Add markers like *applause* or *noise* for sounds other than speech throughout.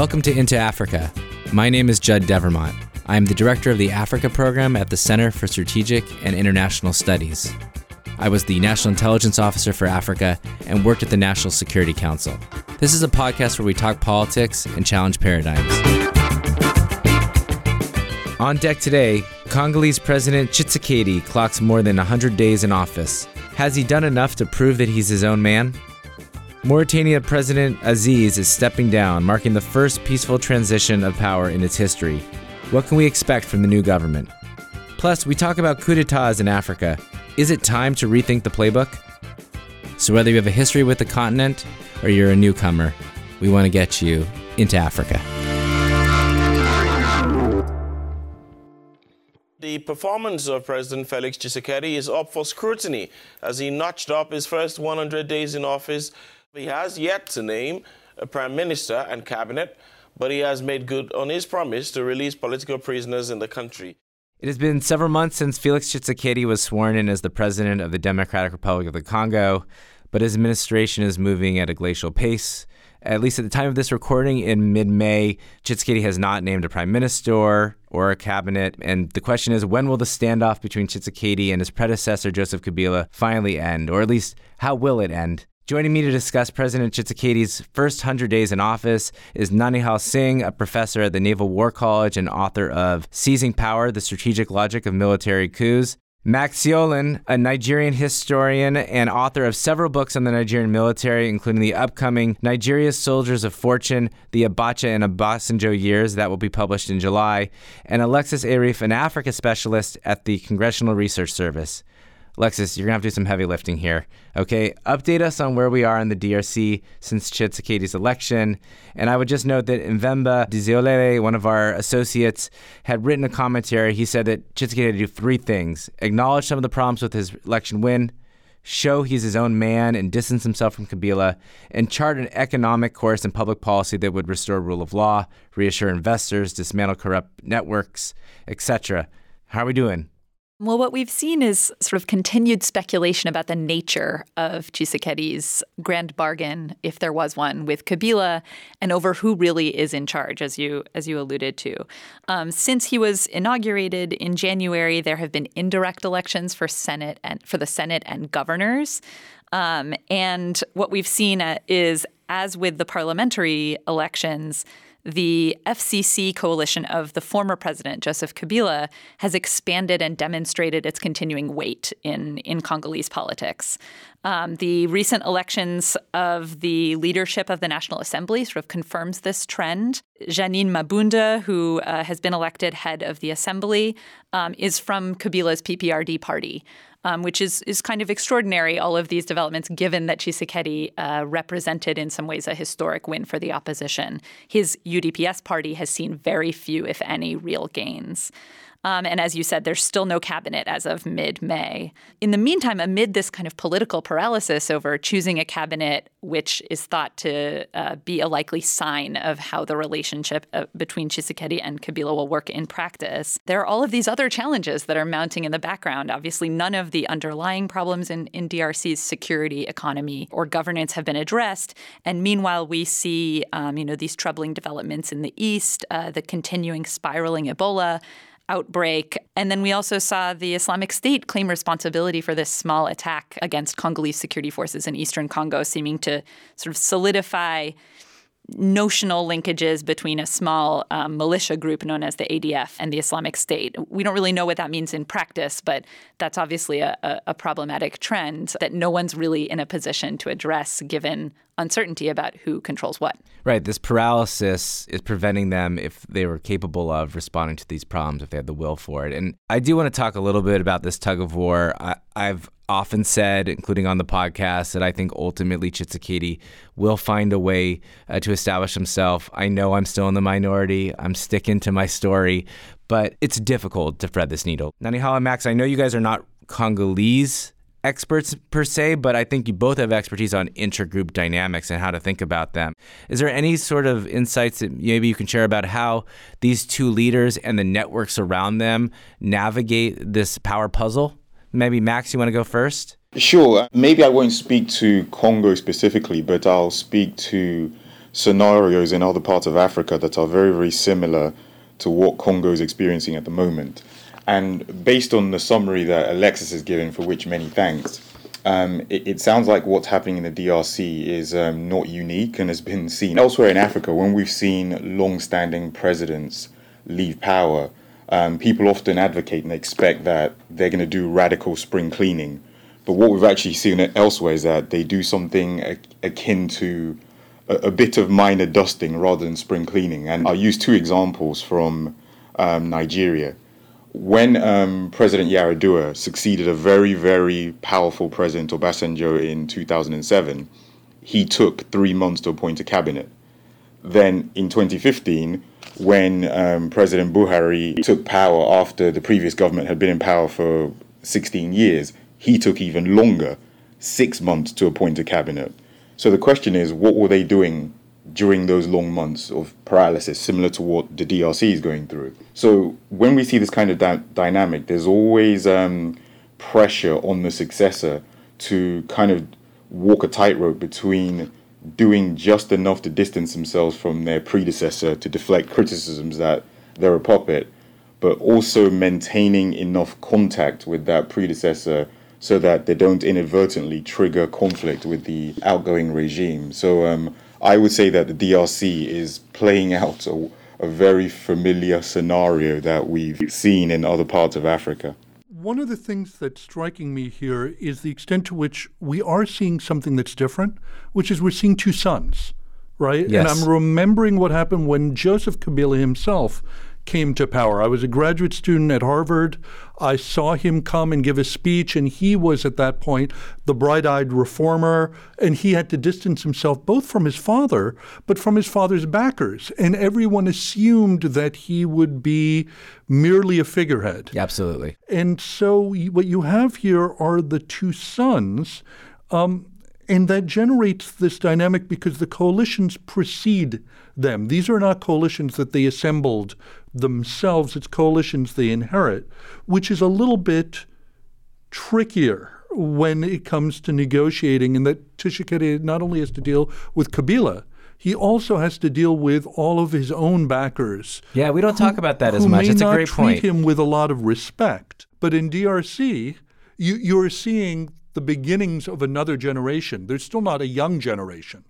Welcome to Into Africa. My name is Judd Devermont. I am the director of the Africa program at the Center for Strategic and International Studies. I was the National Intelligence Officer for Africa and worked at the National Security Council. This is a podcast where we talk politics and challenge paradigms. On deck today, Congolese President Tshisekedi clocks more than 100 days in office. Has he done enough to prove that he's his own man? Mauritania President Aziz is stepping down, marking the first peaceful transition of power in its history. What can we expect from the new government? Plus, we talk about coups d'etats in Africa. Is it time to rethink the playbook? So, whether you have a history with the continent or you're a newcomer, we want to get you into Africa. The performance of President Felix Tshisekedi is up for scrutiny as he notched up his first 100 days in office he has yet to name a prime minister and cabinet, but he has made good on his promise to release political prisoners in the country. It has been several months since Felix Tshisekedi was sworn in as the president of the Democratic Republic of the Congo, but his administration is moving at a glacial pace. At least at the time of this recording in mid May, Tshisekedi has not named a prime minister or a cabinet. And the question is when will the standoff between Tshisekedi and his predecessor, Joseph Kabila, finally end? Or at least, how will it end? Joining me to discuss President Tshisekedi's first 100 days in office is Naunihal Singh, a professor at the Naval War College and author of Seizing Power The Strategic Logic of Military Coups. Max Siollun, a Nigerian historian and author of several books on the Nigerian military, including the upcoming Nigeria's Soldiers of Fortune, the Abacha and Obasanjo Years, that will be published in July, and Alexis Arieff, an Africa specialist at the Congressional Research Service. Alexis, you're gonna have to do some heavy lifting here. Okay, update us on where we are in the DRC since Tshisekedi's election. And I would just note that Mvemba Dizolele, one of our associates, had written a commentary. He said that Tshisekedi had to do three things: acknowledge some of the problems with his election win, show he's his own man and distance himself from Kabila, and chart an economic course and public policy that would restore rule of law, reassure investors, dismantle corrupt networks, etc. How are we doing? Well, what we've seen is sort of continued speculation about the nature of Tshisekedi's grand bargain, if there was one, with Kabila, and over who really is in charge, as you as you alluded to. Um, since he was inaugurated in January, there have been indirect elections for Senate and for the Senate and governors. Um, and what we've seen uh, is, as with the parliamentary elections the FCC coalition of the former president, Joseph Kabila, has expanded and demonstrated its continuing weight in, in Congolese politics. Um, the recent elections of the leadership of the National Assembly sort of confirms this trend. Jeanine Mabunda, who uh, has been elected head of the assembly, um, is from Kabila's PPRD party um, which is is kind of extraordinary. All of these developments, given that Tshisekedi uh, represented in some ways a historic win for the opposition, his UDPS party has seen very few, if any, real gains. Um, and as you said, there's still no cabinet as of mid May. In the meantime, amid this kind of political paralysis over choosing a cabinet, which is thought to uh, be a likely sign of how the relationship uh, between Tshisekedi and Kabila will work in practice, there are all of these other challenges that are mounting in the background. Obviously, none of the underlying problems in, in DRC's security, economy, or governance have been addressed. And meanwhile, we see, um, you know, these troubling developments in the east, uh, the continuing spiraling Ebola outbreak. And then we also saw the Islamic State claim responsibility for this small attack against Congolese security forces in eastern Congo, seeming to sort of solidify notional linkages between a small um, militia group known as the ADF and the Islamic State. We don't really know what that means in practice, but that's obviously a, a, a problematic trend that no one's really in a position to address given uncertainty about who controls what. Right. This paralysis is preventing them, if they were capable of responding to these problems, if they had the will for it. And I do want to talk a little bit about this tug of war. I, I've often said, including on the podcast, that I think ultimately Tshisekedi will find a way uh, to establish himself. I know I'm still in the minority. I'm sticking to my story, but it's difficult to thread this needle. Naunihal and Max, I know you guys are not Congolese experts per se, but I think you both have expertise on intergroup dynamics and how to think about them. Is there any sort of insights that maybe you can share about how these two leaders and the networks around them navigate this power puzzle? Maybe Max, you want to go first? Sure. Maybe I won't speak to Congo specifically, but I'll speak to scenarios in other parts of Africa that are very, very similar to what Congo is experiencing at the moment. And based on the summary that Alexis has given, for which many thanks, um, it, it, sounds like what's happening in the DRC is um, not unique and has been seen elsewhere in Africa when we've seen long standing presidents leave power. Um, people often advocate and expect that they're going to do radical spring cleaning. But what we've actually seen elsewhere is that they do something akin to a, a bit of minor dusting rather than spring cleaning. And I'll use two examples from um, Nigeria when um, President Yar'Adua succeeded a very, very powerful President Obasanjo in 2007, he took three months to appoint a cabinet. Then in 2015, when um, President Buhari took power after the previous government had been in power for 16 years, he took even longer, six months to appoint a cabinet. So the question is, what were they doing during those long months of paralysis, similar to what the DRC is going through. So when we see this kind of dynamic, there's always um, pressure on the successor to kind of walk a tightrope between doing just enough to distance themselves from their predecessor to deflect criticisms that they're a puppet, but also maintaining enough contact with that predecessor so that they don't inadvertently trigger conflict with the outgoing regime. So um, I would say that the DRC is playing out a, a very familiar scenario that we've seen in other parts of Africa. One of the things that's striking me here is the extent to which we are seeing something that's different, which is we're seeing two sons, right? Yes. And I'm remembering what happened when Joseph Kabila himself came to power. I was a graduate student at Harvard. I saw him come and give a speech, and he was at that point the bright eyed reformer, and he had to distance himself both from his father, but from his father's backers. And everyone assumed that he would be merely a figurehead. Absolutely. And so what you have here are the two sons. Um, and that generates this dynamic because the coalitions precede them. These are not coalitions that they assembled themselves, it's coalitions they inherit, which is a little bit trickier when it comes to negotiating, and that Tshisekedi not only has to deal with Kabila, he also has to deal with all of his own backers. Yeah, we don't who, talk about that as much. It's a great point. Treat him with a lot of respect, but in DRC, you, you're seeing the beginnings of another generation. There's still not a young generation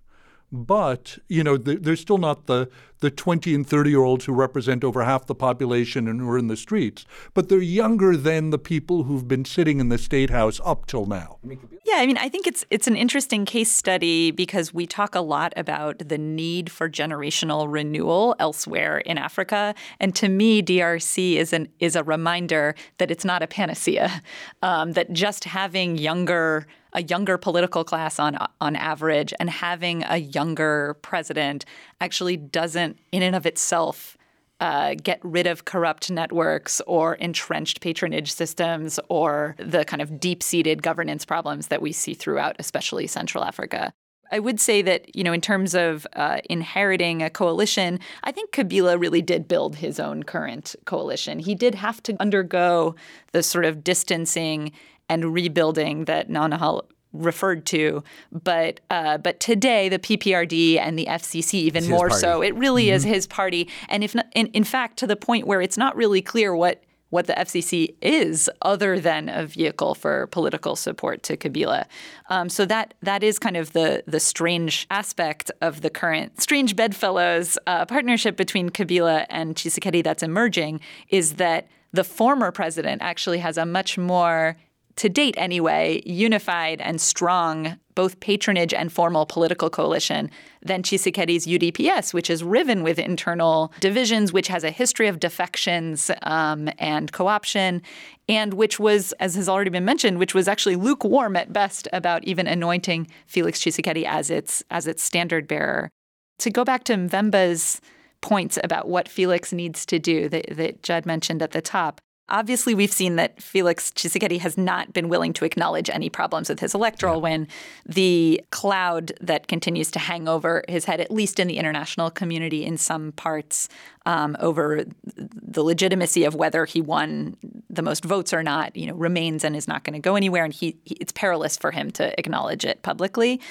but you know they're still not the the 20 and 30 year olds who represent over half the population and who are in the streets but they're younger than the people who've been sitting in the state house up till now. Yeah i mean i think it's it's an interesting case study because we talk a lot about the need for generational renewal elsewhere in africa. And to me drc is an is a reminder that it's not a panacea um, that just having younger a younger political class on on average and having a younger president actually doesn't in and of itself uh, get rid of corrupt networks or entrenched patronage systems or the kind of deep-seated governance problems that we see throughout, especially Central Africa. I would say that, you know, in terms of uh, inheriting a coalition, I think Kabila really did build his own current coalition. He did have to undergo the sort of distancing and rebuilding that Naunihal referred to. But uh, but today, the PPRD and the FCC, even more so, it really mm-hmm. is his party. And if not, in, in fact, to the point where it's not really clear what what the FCC is, other than a vehicle for political support to Kabila. Um, so that that is kind of the the strange aspect of the current strange bedfellows uh, partnership between Kabila and Tshisekedi that's emerging is that the former president actually has a much more to date anyway, unified and strong, both patronage and formal political coalition than Tshisekedi's UDPS, which is riven with internal divisions, which has a history of defections um, and co option, and which was, as has already been mentioned, which was actually lukewarm at best about even anointing Felix Tshisekedi as its, as its standard bearer. To go back to Mvemba's points about what Felix needs to do that, that Judd mentioned at the top, Obviously, we've seen that Felix Tshisekedi has not been willing to acknowledge any problems with his electoral yeah. win. The cloud that continues to hang over his head, at least in the international community in some parts, um, over the legitimacy of whether he won the most votes or not, you know, remains and is not going to go anywhere. And he, he, it's perilous for him to acknowledge it publicly.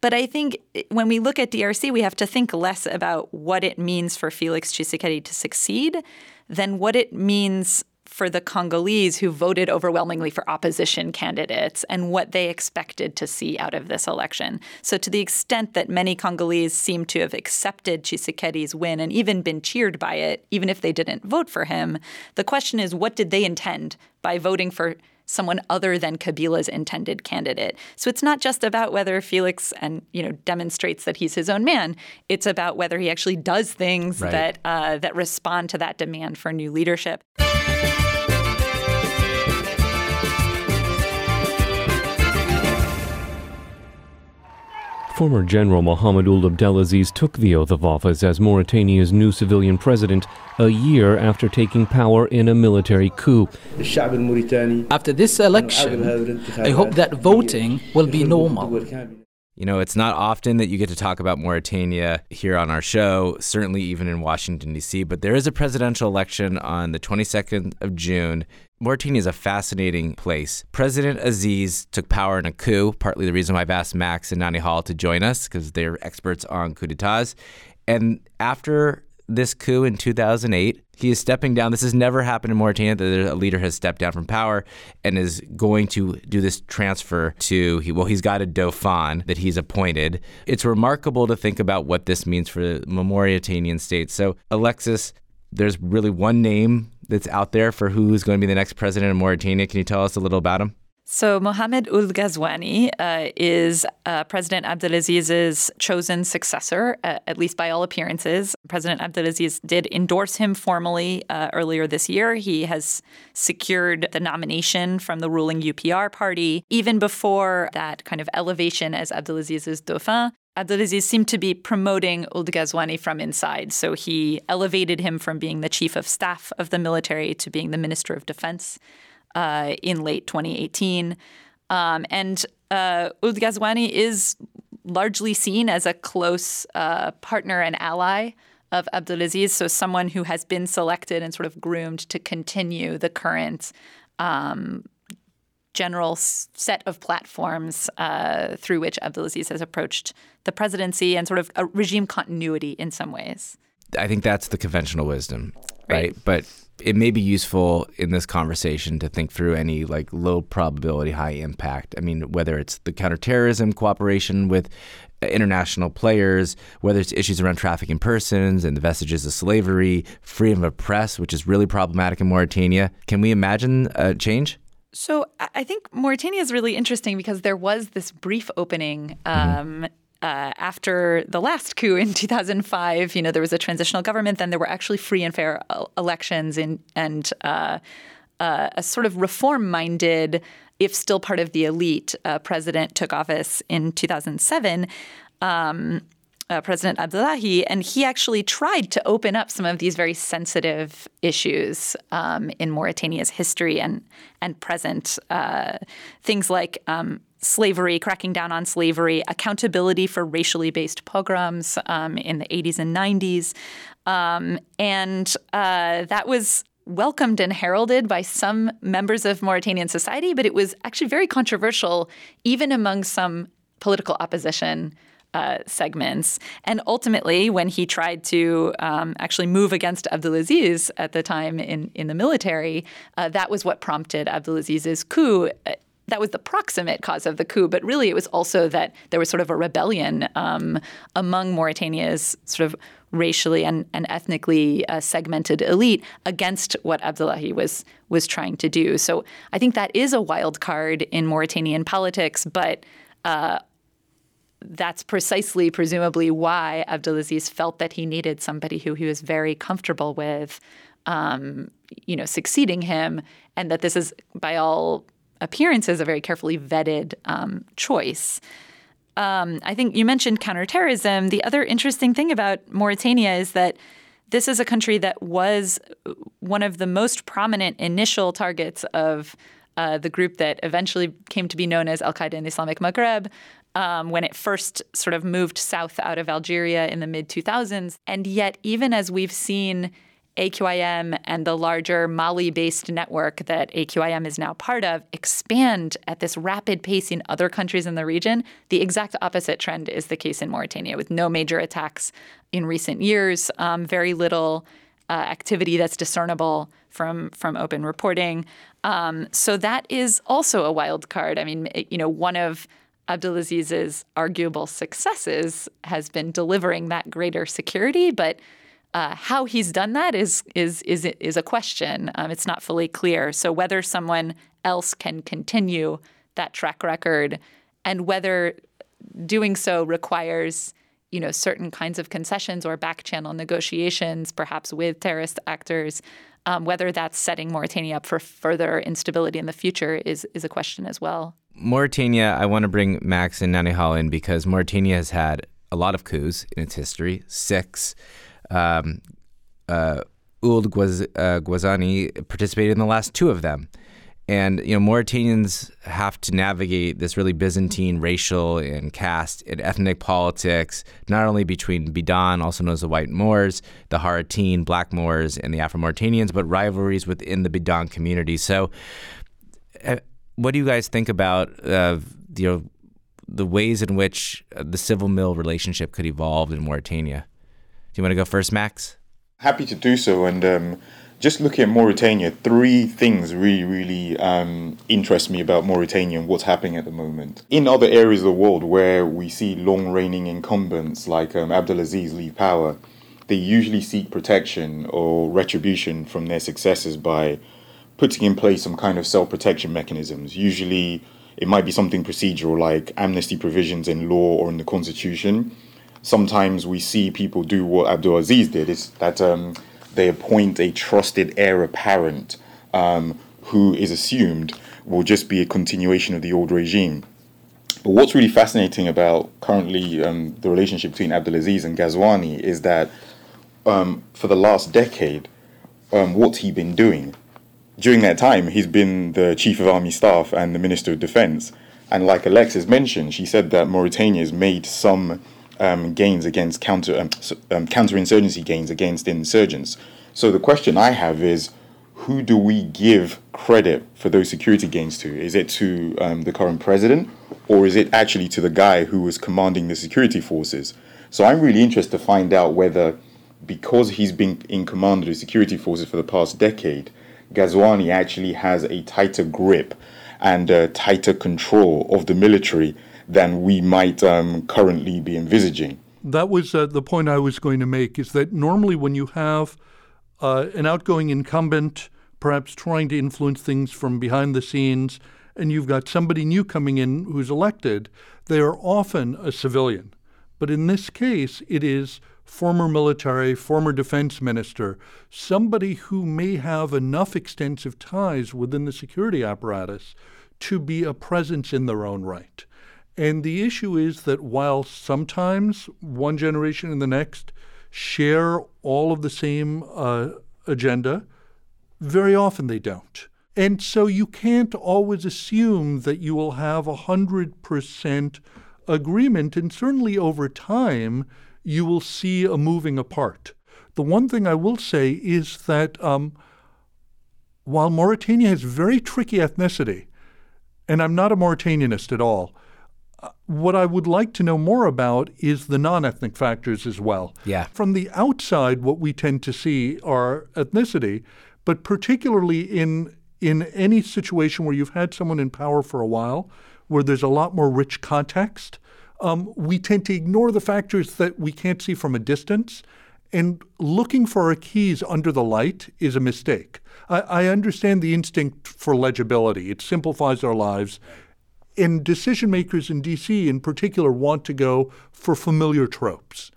But I think when we look at DRC, we have to think less about what it means for Felix Tshisekedi to succeed than what it means for the Congolese who voted overwhelmingly for opposition candidates and what they expected to see out of this election. So, to the extent that many Congolese seem to have accepted Tshisekedi's win and even been cheered by it, even if they didn't vote for him, the question is what did they intend by voting for someone other than Kabila's intended candidate. So it's not just about whether Felix and you know demonstrates that he's his own man. It's about whether he actually does things right. that uh, that respond to that demand for new leadership. Former General Mohamed Ould Abdelaziz took the oath of office as Mauritania's new civilian president a year after taking power in a military coup. After this election, I hope that voting will be normal. You know, it's not often that you get to talk about Mauritania here on our show, certainly even in Washington, D.C., but there is a presidential election on the 22nd of June. Mauritania is a fascinating place. President Aziz took power in a coup, partly the reason why I've asked Max and Naunihal to join us, because they're experts on coup d'etats. And after this coup in 2008. He is stepping down. This has never happened in Mauritania that a leader has stepped down from power and is going to do this transfer to, well, he's got a Dauphin that he's appointed. It's remarkable to think about what this means for the Mauritanian state. So, Alexis, there's really one name that's out there for who's going to be the next president of Mauritania. Can you tell us a little about him? So Mohamed Ould Ghazouani uh, is uh, President Abdelaziz's chosen successor, uh, at least by all appearances. President Abdelaziz did endorse him formally uh, earlier this year. He has secured the nomination from the ruling UPR party. Even before that kind of elevation as Abdelaziz's Dauphin, Abdelaziz seemed to be promoting Ould Ghazouani from inside. So he elevated him from being the chief of staff of the military to being the minister of defense uh, in late 2018. Um, and uh, Ould Ghazouani is largely seen as a close uh, partner and ally of Abdelaziz, so someone who has been selected and sort of groomed to continue the current um, general set of platforms uh, through which Abdelaziz has approached the presidency and sort of a regime continuity in some ways. I think that's the conventional wisdom, right? right? But it may be useful in this conversation to think through any like low probability, high impact. I mean, whether it's the counterterrorism cooperation with international players, whether it's issues around trafficking persons and the vestiges of slavery, freedom of press, which is really problematic in Mauritania. Can we imagine a change? So I think Mauritania is really interesting because there was this brief opening mm-hmm. um, mm-hmm uh, after the last coup in *laughs* 2005, you know, there was a transitional government. Then there were actually free and fair uh, elections, in, and uh, uh, a sort of reform-minded, if still part of the elite, uh, president took office in 2007. Um, uh, President Abdullahi, and he actually tried to open up some of these very sensitive issues um, in Mauritania's history and and present. Uh, things like um, slavery, cracking down on slavery, accountability for racially based pogroms um, in the 80s and 90s. Um, and uh, that was welcomed and heralded by some members of Mauritanian society, but it was actually very controversial, even among some political opposition. Uh, segments. And ultimately, when he tried to um, actually move against Abdelaziz at the time in, in the military, uh, that was what prompted Abdelaziz's coup that was the proximate cause of the coup, but really it was also that there was sort of a rebellion um, among Mauritania's sort of racially and, and ethnically uh, segmented elite against what Abdullahi was was trying to do. So I think that is a wild card in Mauritanian politics, but. Uh, that's precisely, presumably, why Abdelaziz felt that he needed somebody who he was very comfortable with, um, you know, succeeding him, and that this is, by all appearance is a very carefully vetted um, choice. Um, I think you mentioned counterterrorism. The other interesting thing about Mauritania is that this is a country that was one of the most prominent initial targets of uh, the group that eventually came to be known as Al Qaeda in the Islamic Maghreb. Um, when it first sort of moved south out of Algeria in the mid 2000s. And yet, even as we've seen AQIM and the larger Mali based network that AQIM is now part of expand at this rapid pace in other countries in the region, the exact opposite trend is the case in Mauritania, with no major attacks in recent years, um, very little uh, activity that's discernible from from open reporting. Um, so that is also a wild card. I mean, you know, one of Abdelaziz's arguable successes has been delivering that greater security, but uh, how he's done that is is is is a question. Um, it's not fully clear. So whether someone else can continue that track record, and whether doing so requires you know certain kinds of concessions or back channel negotiations, perhaps with terrorist actors, um, whether that's setting Mauritania up for further instability in the future is is a question as well. Mauritania, I want to bring Max and Naunihal in because Mauritania has had a lot of coups in its history, six um, uh, Guaz- uh, participated in the last two of them. And you know, Mauritanians have to navigate this really Byzantine racial and caste and ethnic politics, not only between Bidan, also known as the White Moors, the Haratine, Black Moors, and the Afro Mauritanians, but rivalries within the Bidan community. So, uh, what do you guys think about uh, you know the ways in which the civil mill relationship could evolve in Mauritania? Do you want to go first, Max? Happy to do so. And um, just looking at Mauritania, three things really, really um, interest me about Mauritania and what's happening at the moment. In other areas of the world where we see long reigning incumbents like um, Abdelaziz leave power, they usually seek protection or retribution from their successors by putting in place some kind of self protection mechanisms. Usually, it might be something procedural like amnesty provisions in law or in the constitution sometimes we see people do what Abdul Aziz did is that um, they appoint a trusted heir apparent um, who is assumed will just be a continuation of the old regime. But what's really fascinating about currently um, the relationship between Abdulaziz and Ghazouani is that um, for the last decade, um, what's he been doing? During that time, he's been the chief of army staff and the minister of defense. And like Alexis mentioned, she said that Mauritania has made some um, gains against counter um, um, counterinsurgency gains against insurgents. So the question I have is, who do we give credit for those security gains to? Is it to um, the current president, or is it actually to the guy who was commanding the security forces? So I'm really interested to find out whether, because he's been in command of the security forces for the past decade, Ghazouani actually has a tighter grip and tighter control of the military than we might um, currently be envisaging. That was uh, the point I was going to make is that normally when you have uh, an outgoing incumbent, perhaps trying to influence things from behind the scenes, and you've got somebody new coming in who's elected, they are often a civilian. But in this case, it is former military, former defense minister, somebody who may have enough extensive ties within the security apparatus to be a presence in their own right. And the issue is that while sometimes one generation and the next share all of the same uh, agenda, very often they don't. And so you can't always assume that you will have a 100% agreement. And certainly over time, you will see a moving apart. The one thing I will say is that um, while Mauritania has very tricky ethnicity, and I'm not a Mauritanianist at all, what I would like to know more about is the non ethnic factors as well. Yeah. From the outside, what we tend to see are ethnicity, but particularly in in any situation where you've had someone in power for a while, where there's a lot more rich context, um, we tend to ignore the factors that we can't see from a distance. And looking for our keys under the light is a mistake. I, I understand the instinct for legibility, it simplifies our lives and decision makers in DC in particular want to go for familiar tropes.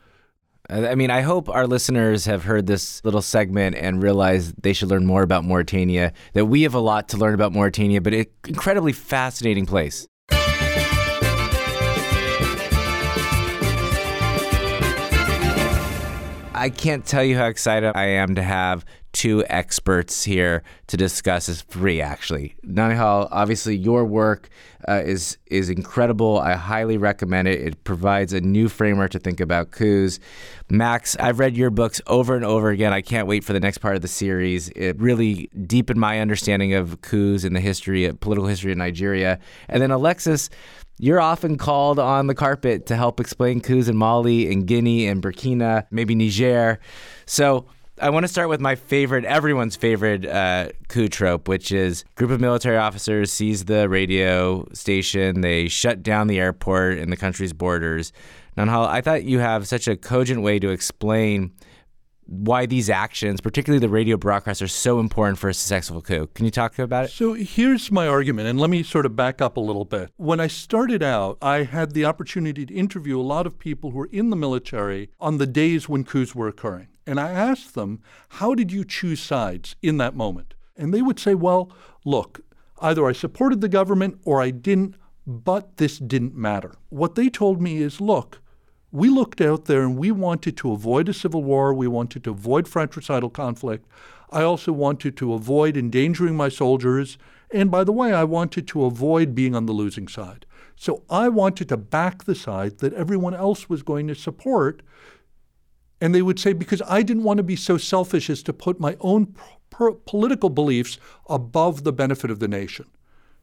I mean, I hope our listeners have heard this little segment and realize they should learn more about Mauritania, that we have a lot to learn about Mauritania, but an incredibly fascinating place. I can't tell you how excited I am to have two experts here to discuss is three actually. Naunihal, obviously your work uh, is is incredible. I highly recommend it. It provides a new framework to think about coups. Max, I've read your books over and over again. I can't wait for the next part of the series. It really deepened my understanding of coups and the history, of political history of Nigeria. And then Alexis, you're often called on the carpet to help explain coups in Mali and Guinea and Burkina, maybe Niger. So I want to start with my favorite, everyone's favorite uh, coup trope, which is group of military officers seize the radio station, they shut down the airport and the country's borders. Naunihal, I thought you have such a cogent way to explain why these actions, particularly the radio broadcasts, are so important for a successful coup. Can you talk about it? So here's my argument, and let me sort of back up a little bit. When I started out, I had the opportunity to interview a lot of people who were in the military on the days when coups were occurring. And I asked them, how did you choose sides in that moment? And they would say, well, look, either I supported the government or I didn't, but this didn't matter. What they told me is, look, we looked out there and we wanted to avoid a civil war. We wanted to avoid fratricidal conflict. I also wanted to avoid endangering my soldiers. And by the way, I wanted to avoid being on the losing side. So I wanted to back the side that everyone else was going to support and they would say, because I didn't want to be so selfish as to put my own political beliefs above the benefit of the nation.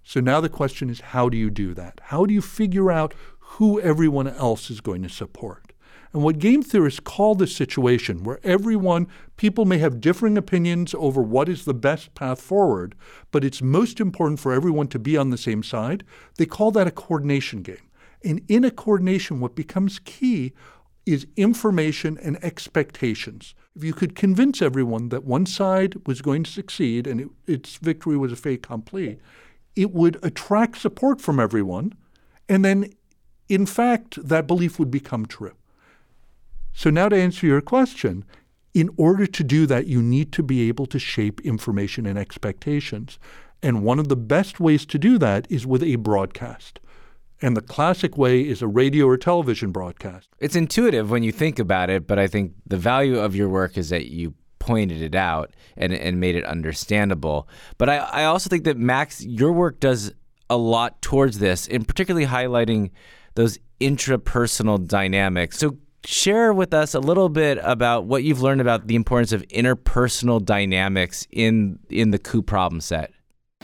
So now the question is, how do you do that? How do you figure out who everyone else is going to support? And what game theorists call this situation, where everyone, people may have differing opinions over what is the best path forward, but it's most important for everyone to be on the same side, they call that a coordination game. And in a coordination, what becomes key is information and expectations. If you could convince everyone that one side was going to succeed and it, its victory was a fait accompli, it would attract support from everyone, and then, in fact, that belief would become true. So, now to answer your question, in order to do that, you need to be able to shape information and expectations. And one of the best ways to do that is with a broadcast. And the classic way is a radio or television broadcast. It's intuitive when you think about it, but I think the value of your work is that you pointed it out and, and made it understandable. But I, I also think that, Max, your work does a lot towards this, in particularly highlighting those intrapersonal dynamics. So, share with us a little bit about what you've learned about the importance of interpersonal dynamics in in the coup problem set.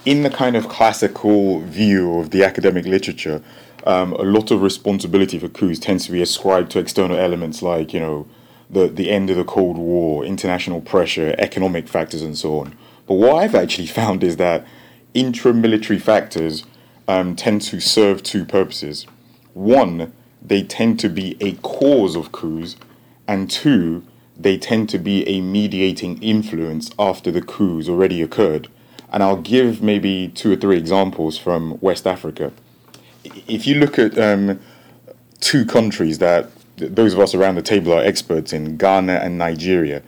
In the kind of classical view of the academic literature, um, a lot of responsibility for coups tends to be ascribed to external elements like, you know, the, the end of the Cold War, international pressure, economic factors, and so on. But what I've actually *laughs* found is that intramilitary factors um, tend to serve two purposes. One, they tend to be a cause of coups, and two, they tend to be a mediating influence after the coups already occurred. And I'll give maybe two or three examples from West Africa if you look at um, two countries that those of us around the table are experts in, Ghana and Nigeria,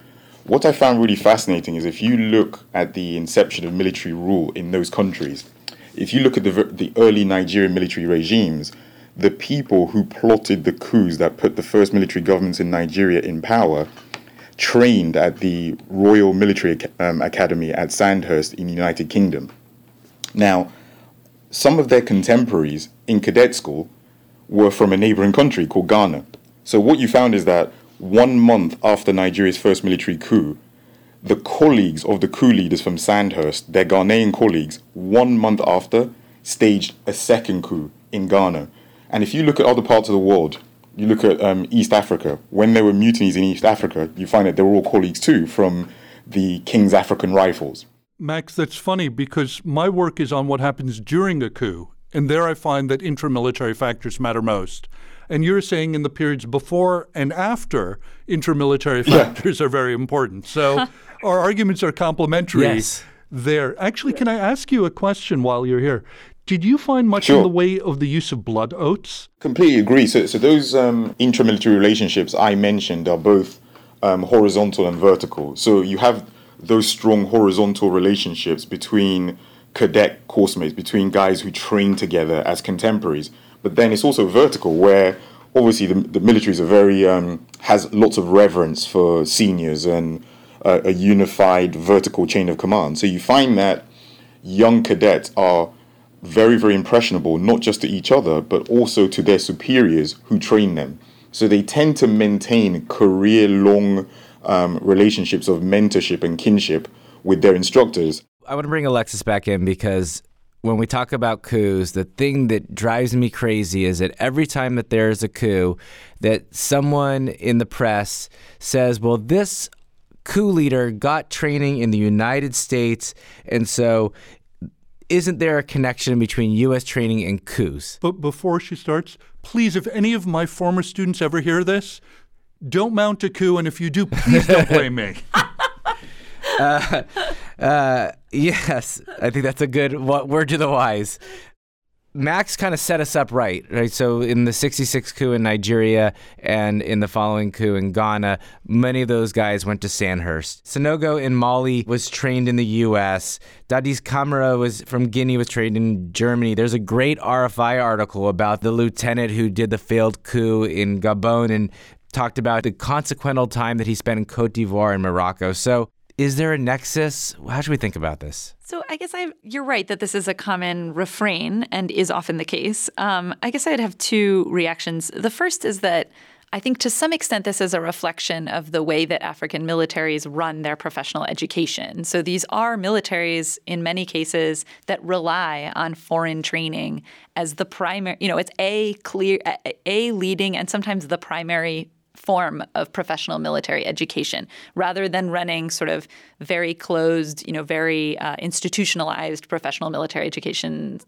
what I found really fascinating is if you look at the inception of military rule in those countries, if you look at the, the early Nigerian military regimes, the people who plotted the coups that put the first military governments in Nigeria in power trained at the Royal Military um, Academy at Sandhurst in the United Kingdom. Now, some of their contemporaries in cadet school were from a neighboring country called Ghana. So what you found is that one month after Nigeria's first military coup, the colleagues of the coup leaders from Sandhurst, their Ghanaian colleagues, one month after, staged a second coup in Ghana. And if you look at other parts of the world, you look at um, East Africa, when there were mutinies in East Africa, you find that they were all colleagues too from the King's African Rifles. Max, that's funny because my work is on what happens during a coup. And there I find that intramilitary factors matter most. And you're saying in the periods before and after, intramilitary factors yeah. are very important. So *laughs* our arguments are complementary yes. there. Actually, can I ask you a question while you're here? Did you find much sure. in the way of the use of blood oaths? Completely agree. So, so those um, intramilitary relationships I mentioned are both um, horizontal and vertical. So you have those strong horizontal relationships between cadet course mates, between guys who train together as contemporaries. But then it's also vertical, where obviously the, the military is a very um, has lots of reverence for seniors and a, a unified vertical chain of command. So you find that young cadets are very, very impressionable, not just to each other, but also to their superiors who train them. So they tend to maintain career long um, relationships of mentorship and kinship with their instructors. I want to bring Alexis back in because when we talk about coups, the thing that drives me crazy is that every time that there's a coup, that someone in the press says, well, this coup leader got training in the United States, and so isn't there a connection between U.S. training and coups? But before she starts, please, if any of my former students ever hear this, don't mount a coup, and if you do, please don't blame me. *laughs* uh, uh, yes, I think that's a good word to the wise. Max kind of set us up right, right? So in the 66 coup in Nigeria and in the following coup in Ghana, many of those guys went to Sandhurst. Sanogo in Mali was trained in the U.S. Dadis Camara was from Guinea was trained in Germany. There's a great RFI article about the lieutenant who did the failed coup in Gabon and talked about the consequential time that he spent in Cote d'Ivoire and Morocco. So is there a nexus? How should we think about this? So I guess I you're right that this is a common refrain and is often the case. Um, I guess I'd have two reactions. The first is that I think to some extent this is a reflection of the way that African militaries run their professional education. So these are militaries in many cases that rely on foreign training as the primary, you know, it's a clear a leading and sometimes the primary form of professional military education rather than running sort of very closed, you know, very uh, institutionalized professional military education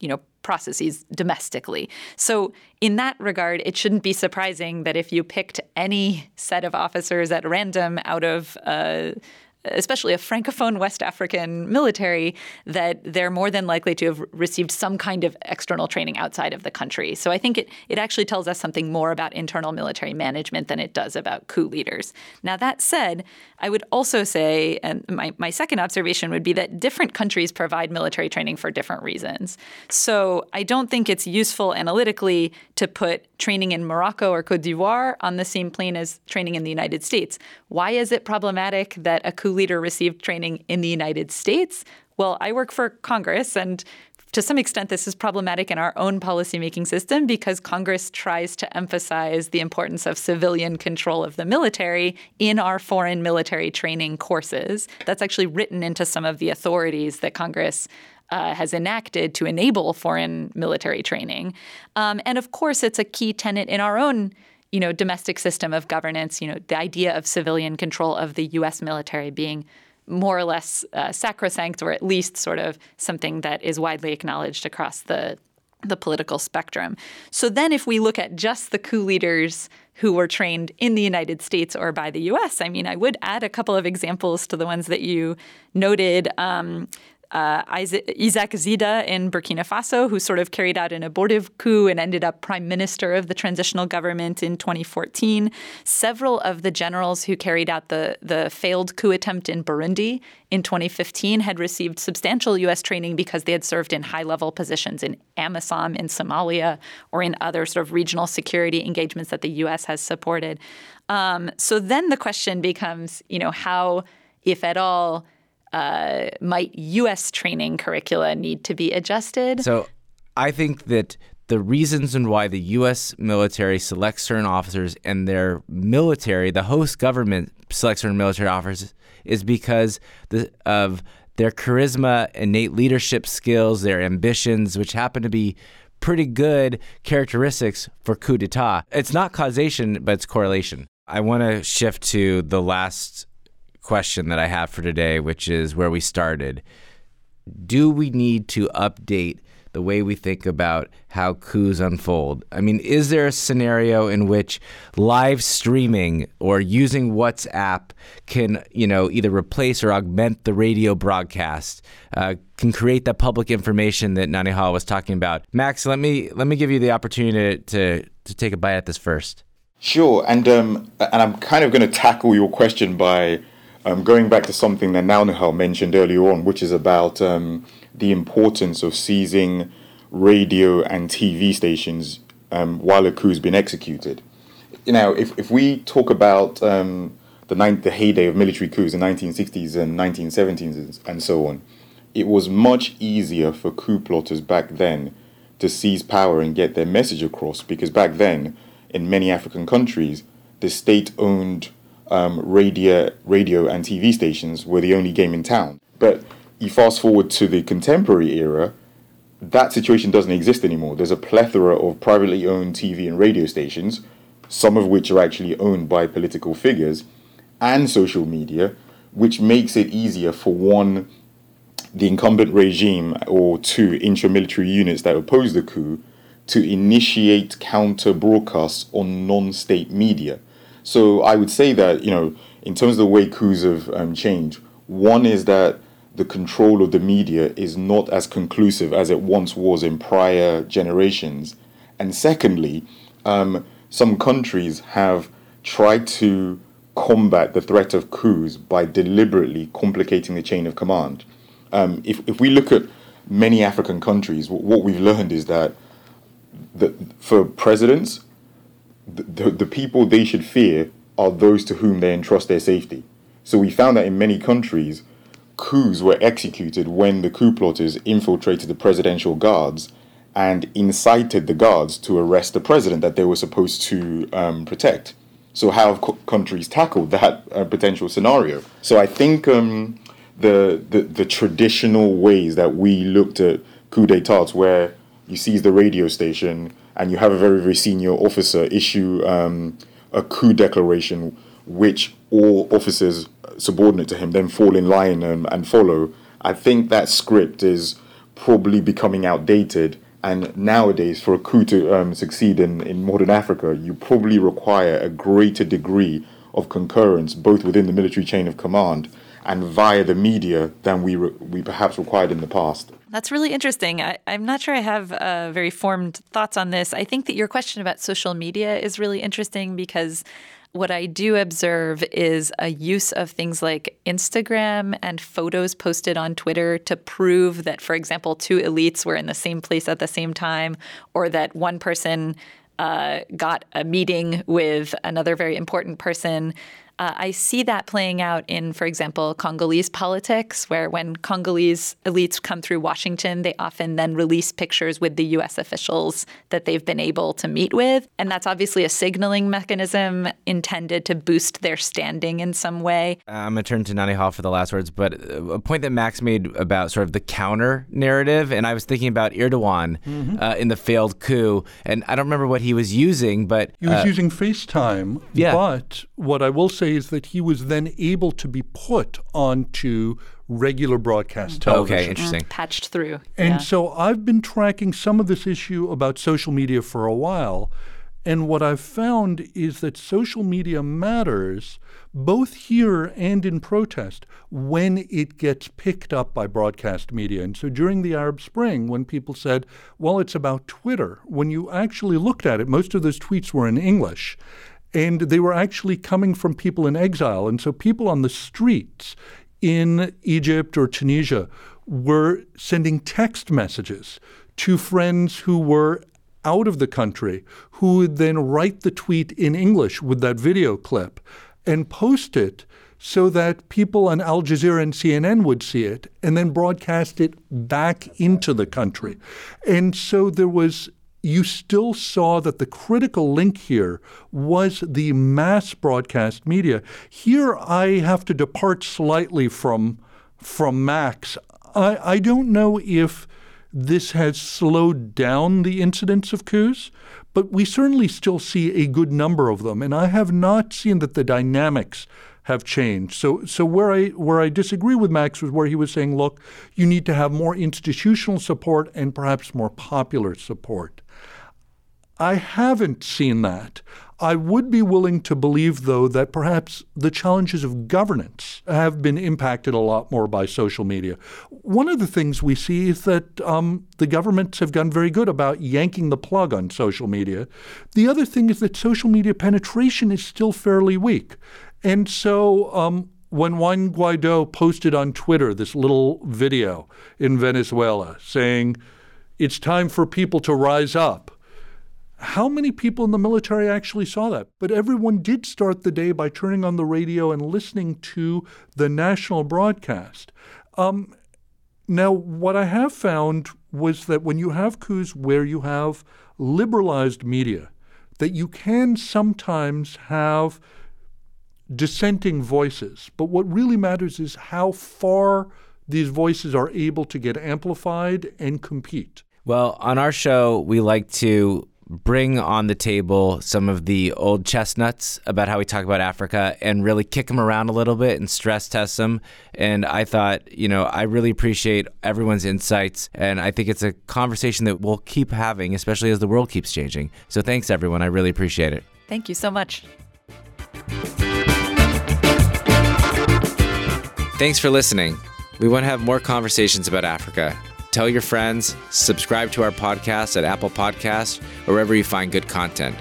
you know processes domestically. So in that regard, it shouldn't be surprising that if you picked any set of officers at random out of uh, especially a francophone West African military, that they're more than likely to have received some kind of external training outside of the country. So I think it, it actually tells us something more about internal military management than it does about coup leaders. Now, that said, I would also say, and my, my second observation would be that different countries provide military training for different reasons. So I don't think it's useful analytically to put training in Morocco or Cote d'Ivoire on the same plane as training in the United States. Why is it problematic that a coup leader received training in the United States? Well, I work for Congress, and to some extent, this is problematic in our own policymaking system because Congress tries to emphasize the importance of civilian control of the military in our foreign military training courses. That's actually written into some of the authorities that Congress uh, has enacted to enable foreign military training. Um, and of course, it's a key tenet in our own you know, domestic system of governance, you know, the idea of civilian control of the U.S. military being more or less uh, sacrosanct, or at least sort of something that is widely acknowledged across the the political spectrum. So then, if we look at just the coup leaders who were trained in the United States or by the U.S., I mean, I would add a couple of examples to the ones that you noted. Um, uh, Isaac Zida in Burkina Faso, who sort of carried out an abortive coup and ended up prime minister of the transitional government in 2014. Several of the generals who carried out the, the failed coup attempt in Burundi in 2015 had received substantial U.S. training because they had served in high level positions in AMISOM in Somalia or in other sort of regional security engagements that the U.S. has supported. Um, so then the question becomes, you know, how, if at all, uh, might U.S. training curricula need to be adjusted? So I think that the reasons and why the U.S. military selects certain officers and their military, the host government selects certain military officers, is because the, of their charisma, innate leadership skills, their ambitions, which happen to be pretty good characteristics for coup d'etat. It's not causation, but it's correlation. I want to shift to the last question that I have for today, which is where we started. Do we need to update the way we think about how coups unfold? I mean, is there a scenario in which live streaming or using WhatsApp can, you know, either replace or augment the radio broadcast? Uh, can create that public information that Naunihal was talking about. Max, let me let me give you the opportunity to to, to take a bite at this first. Sure, and um, and I'm kind of going to tackle your question by um, going back to something that Naunihal mentioned earlier on, which is about um, the importance of seizing radio and TV stations um, while a coup's been executed. You know, if, if we talk about um, the, ninth, the heyday of military coups, in the 1960s and 1970s, and so on, it was much easier for coup plotters back then to seize power and get their message across because back then, in many African countries, the state owned um, radio, radio and TV stations were the only game in town. But you fast forward to the contemporary era, that situation doesn't exist anymore. There's a plethora of privately owned TV and radio stations, some of which are actually owned by political figures and social media, which makes it easier for one, the incumbent regime, or two, intramilitary units that oppose the coup to initiate counter broadcasts on non state media. So I would say that, you know, in terms of the way coups have um, changed, one is that the control of the media is not as conclusive as it once was in prior generations. And secondly, um, some countries have tried to combat the threat of coups by deliberately complicating the chain of command. Um, if, if we look at many African countries, what we've learned is that the, for presidents, the, the, people they should fear are those to whom they entrust their safety. So we found that in many countries, coups were executed when the coup plotters infiltrated the presidential guards and incited the guards to arrest the president that they were supposed to um, protect. So, how have co- countries tackled *laughs* that uh, potential scenario? So, I think um, the, the, the traditional ways that we looked at coup d'états, where you seize the radio station and you have a very very senior officer issue um, a coup declaration, which all officers subordinate to him then fall in line and, and follow. I think that script is probably becoming outdated. And nowadays, for a coup to um, succeed in, in modern Africa, you probably require a greater degree of concurrence, both within the military chain of command and via the media than we re- we perhaps required in the past. That's really interesting. I, am not sure I have uh, very formed thoughts on this. I think that your question about social media is really interesting because what I do observe is a use of things like Instagram and photos posted on Twitter to prove that, for example, two elites were in the same place at the same time, or that one person uh, got a meeting with another very important person. Uh, I see that playing out in, for example, Congolese politics, where when Congolese elites come through Washington, they often then release pictures with the U.S. officials that they've been able to meet with. And that's obviously a signaling mechanism intended to boost their standing in some way. I'm going to turn to Naunihal for the last words, but a point that Max made about sort of the counter narrative, and I was thinking about Erdogan mm-hmm. uh, in the failed coup, and I don't remember what he was using, but. He was uh, using FaceTime. Yeah. But what I will say is that he was then able to be put onto regular broadcast television. Okay, interesting. Mm, patched through. And yeah. so I've been tracking some of this issue about social media for a while. And what I've found is that social media matters both here and in protest when it gets picked up by broadcast media. And so during the Arab Spring, when people said, well, it's about Twitter, when you actually looked at it, most of those tweets were in English. And they were actually coming from people in exile. And so people on the streets in Egypt or Tunisia were sending text messages to friends who were out of the country, who would then write the tweet in English with that video clip and post it so that people on Al Jazeera and CNN would see it and then broadcast it back into the country. And so there was you still saw that the critical link here was the mass broadcast media. Here I have to depart slightly from from Max. I, I don't know if this has slowed down the incidence of coups, but we certainly still see a good number of them. And I have not seen that the dynamics have changed. So, so where I where I disagree with Max was where he was saying, look, you need to have more institutional support and perhaps more popular support. I haven't seen that. I would be willing to believe, though, that perhaps the challenges of governance have been impacted a lot more by social media. One of the things we see is that um, the governments have gotten very good about yanking the plug on social media. The other thing is that social media penetration is still fairly weak. And so um, when Juan Guaido posted on Twitter this little video in Venezuela saying, it's time for people to rise up how many people in the military actually saw that? But everyone did start the day by turning on the radio and listening to the national broadcast. Um, now, what I have found was that when you have coups where you have liberalized media, that you can sometimes have dissenting voices. But what really matters is how far these voices are able to get amplified and compete. Well, on our show, we like to bring on the table some of the old chestnuts about how we talk about Africa and really kick them around a little bit and stress test them. And I thought, you know, I really appreciate everyone's insights. And I think it's a conversation that we'll keep having, especially as the world keeps changing. So thanks, everyone. I really appreciate it. Thank you so much. Thanks for listening. We want to have more conversations about Africa. Tell your friends, subscribe to our podcast at Apple Podcasts or wherever you find good content.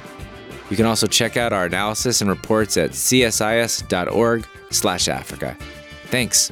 You can also check out our analysis and reports at csis.org/africa. Thanks.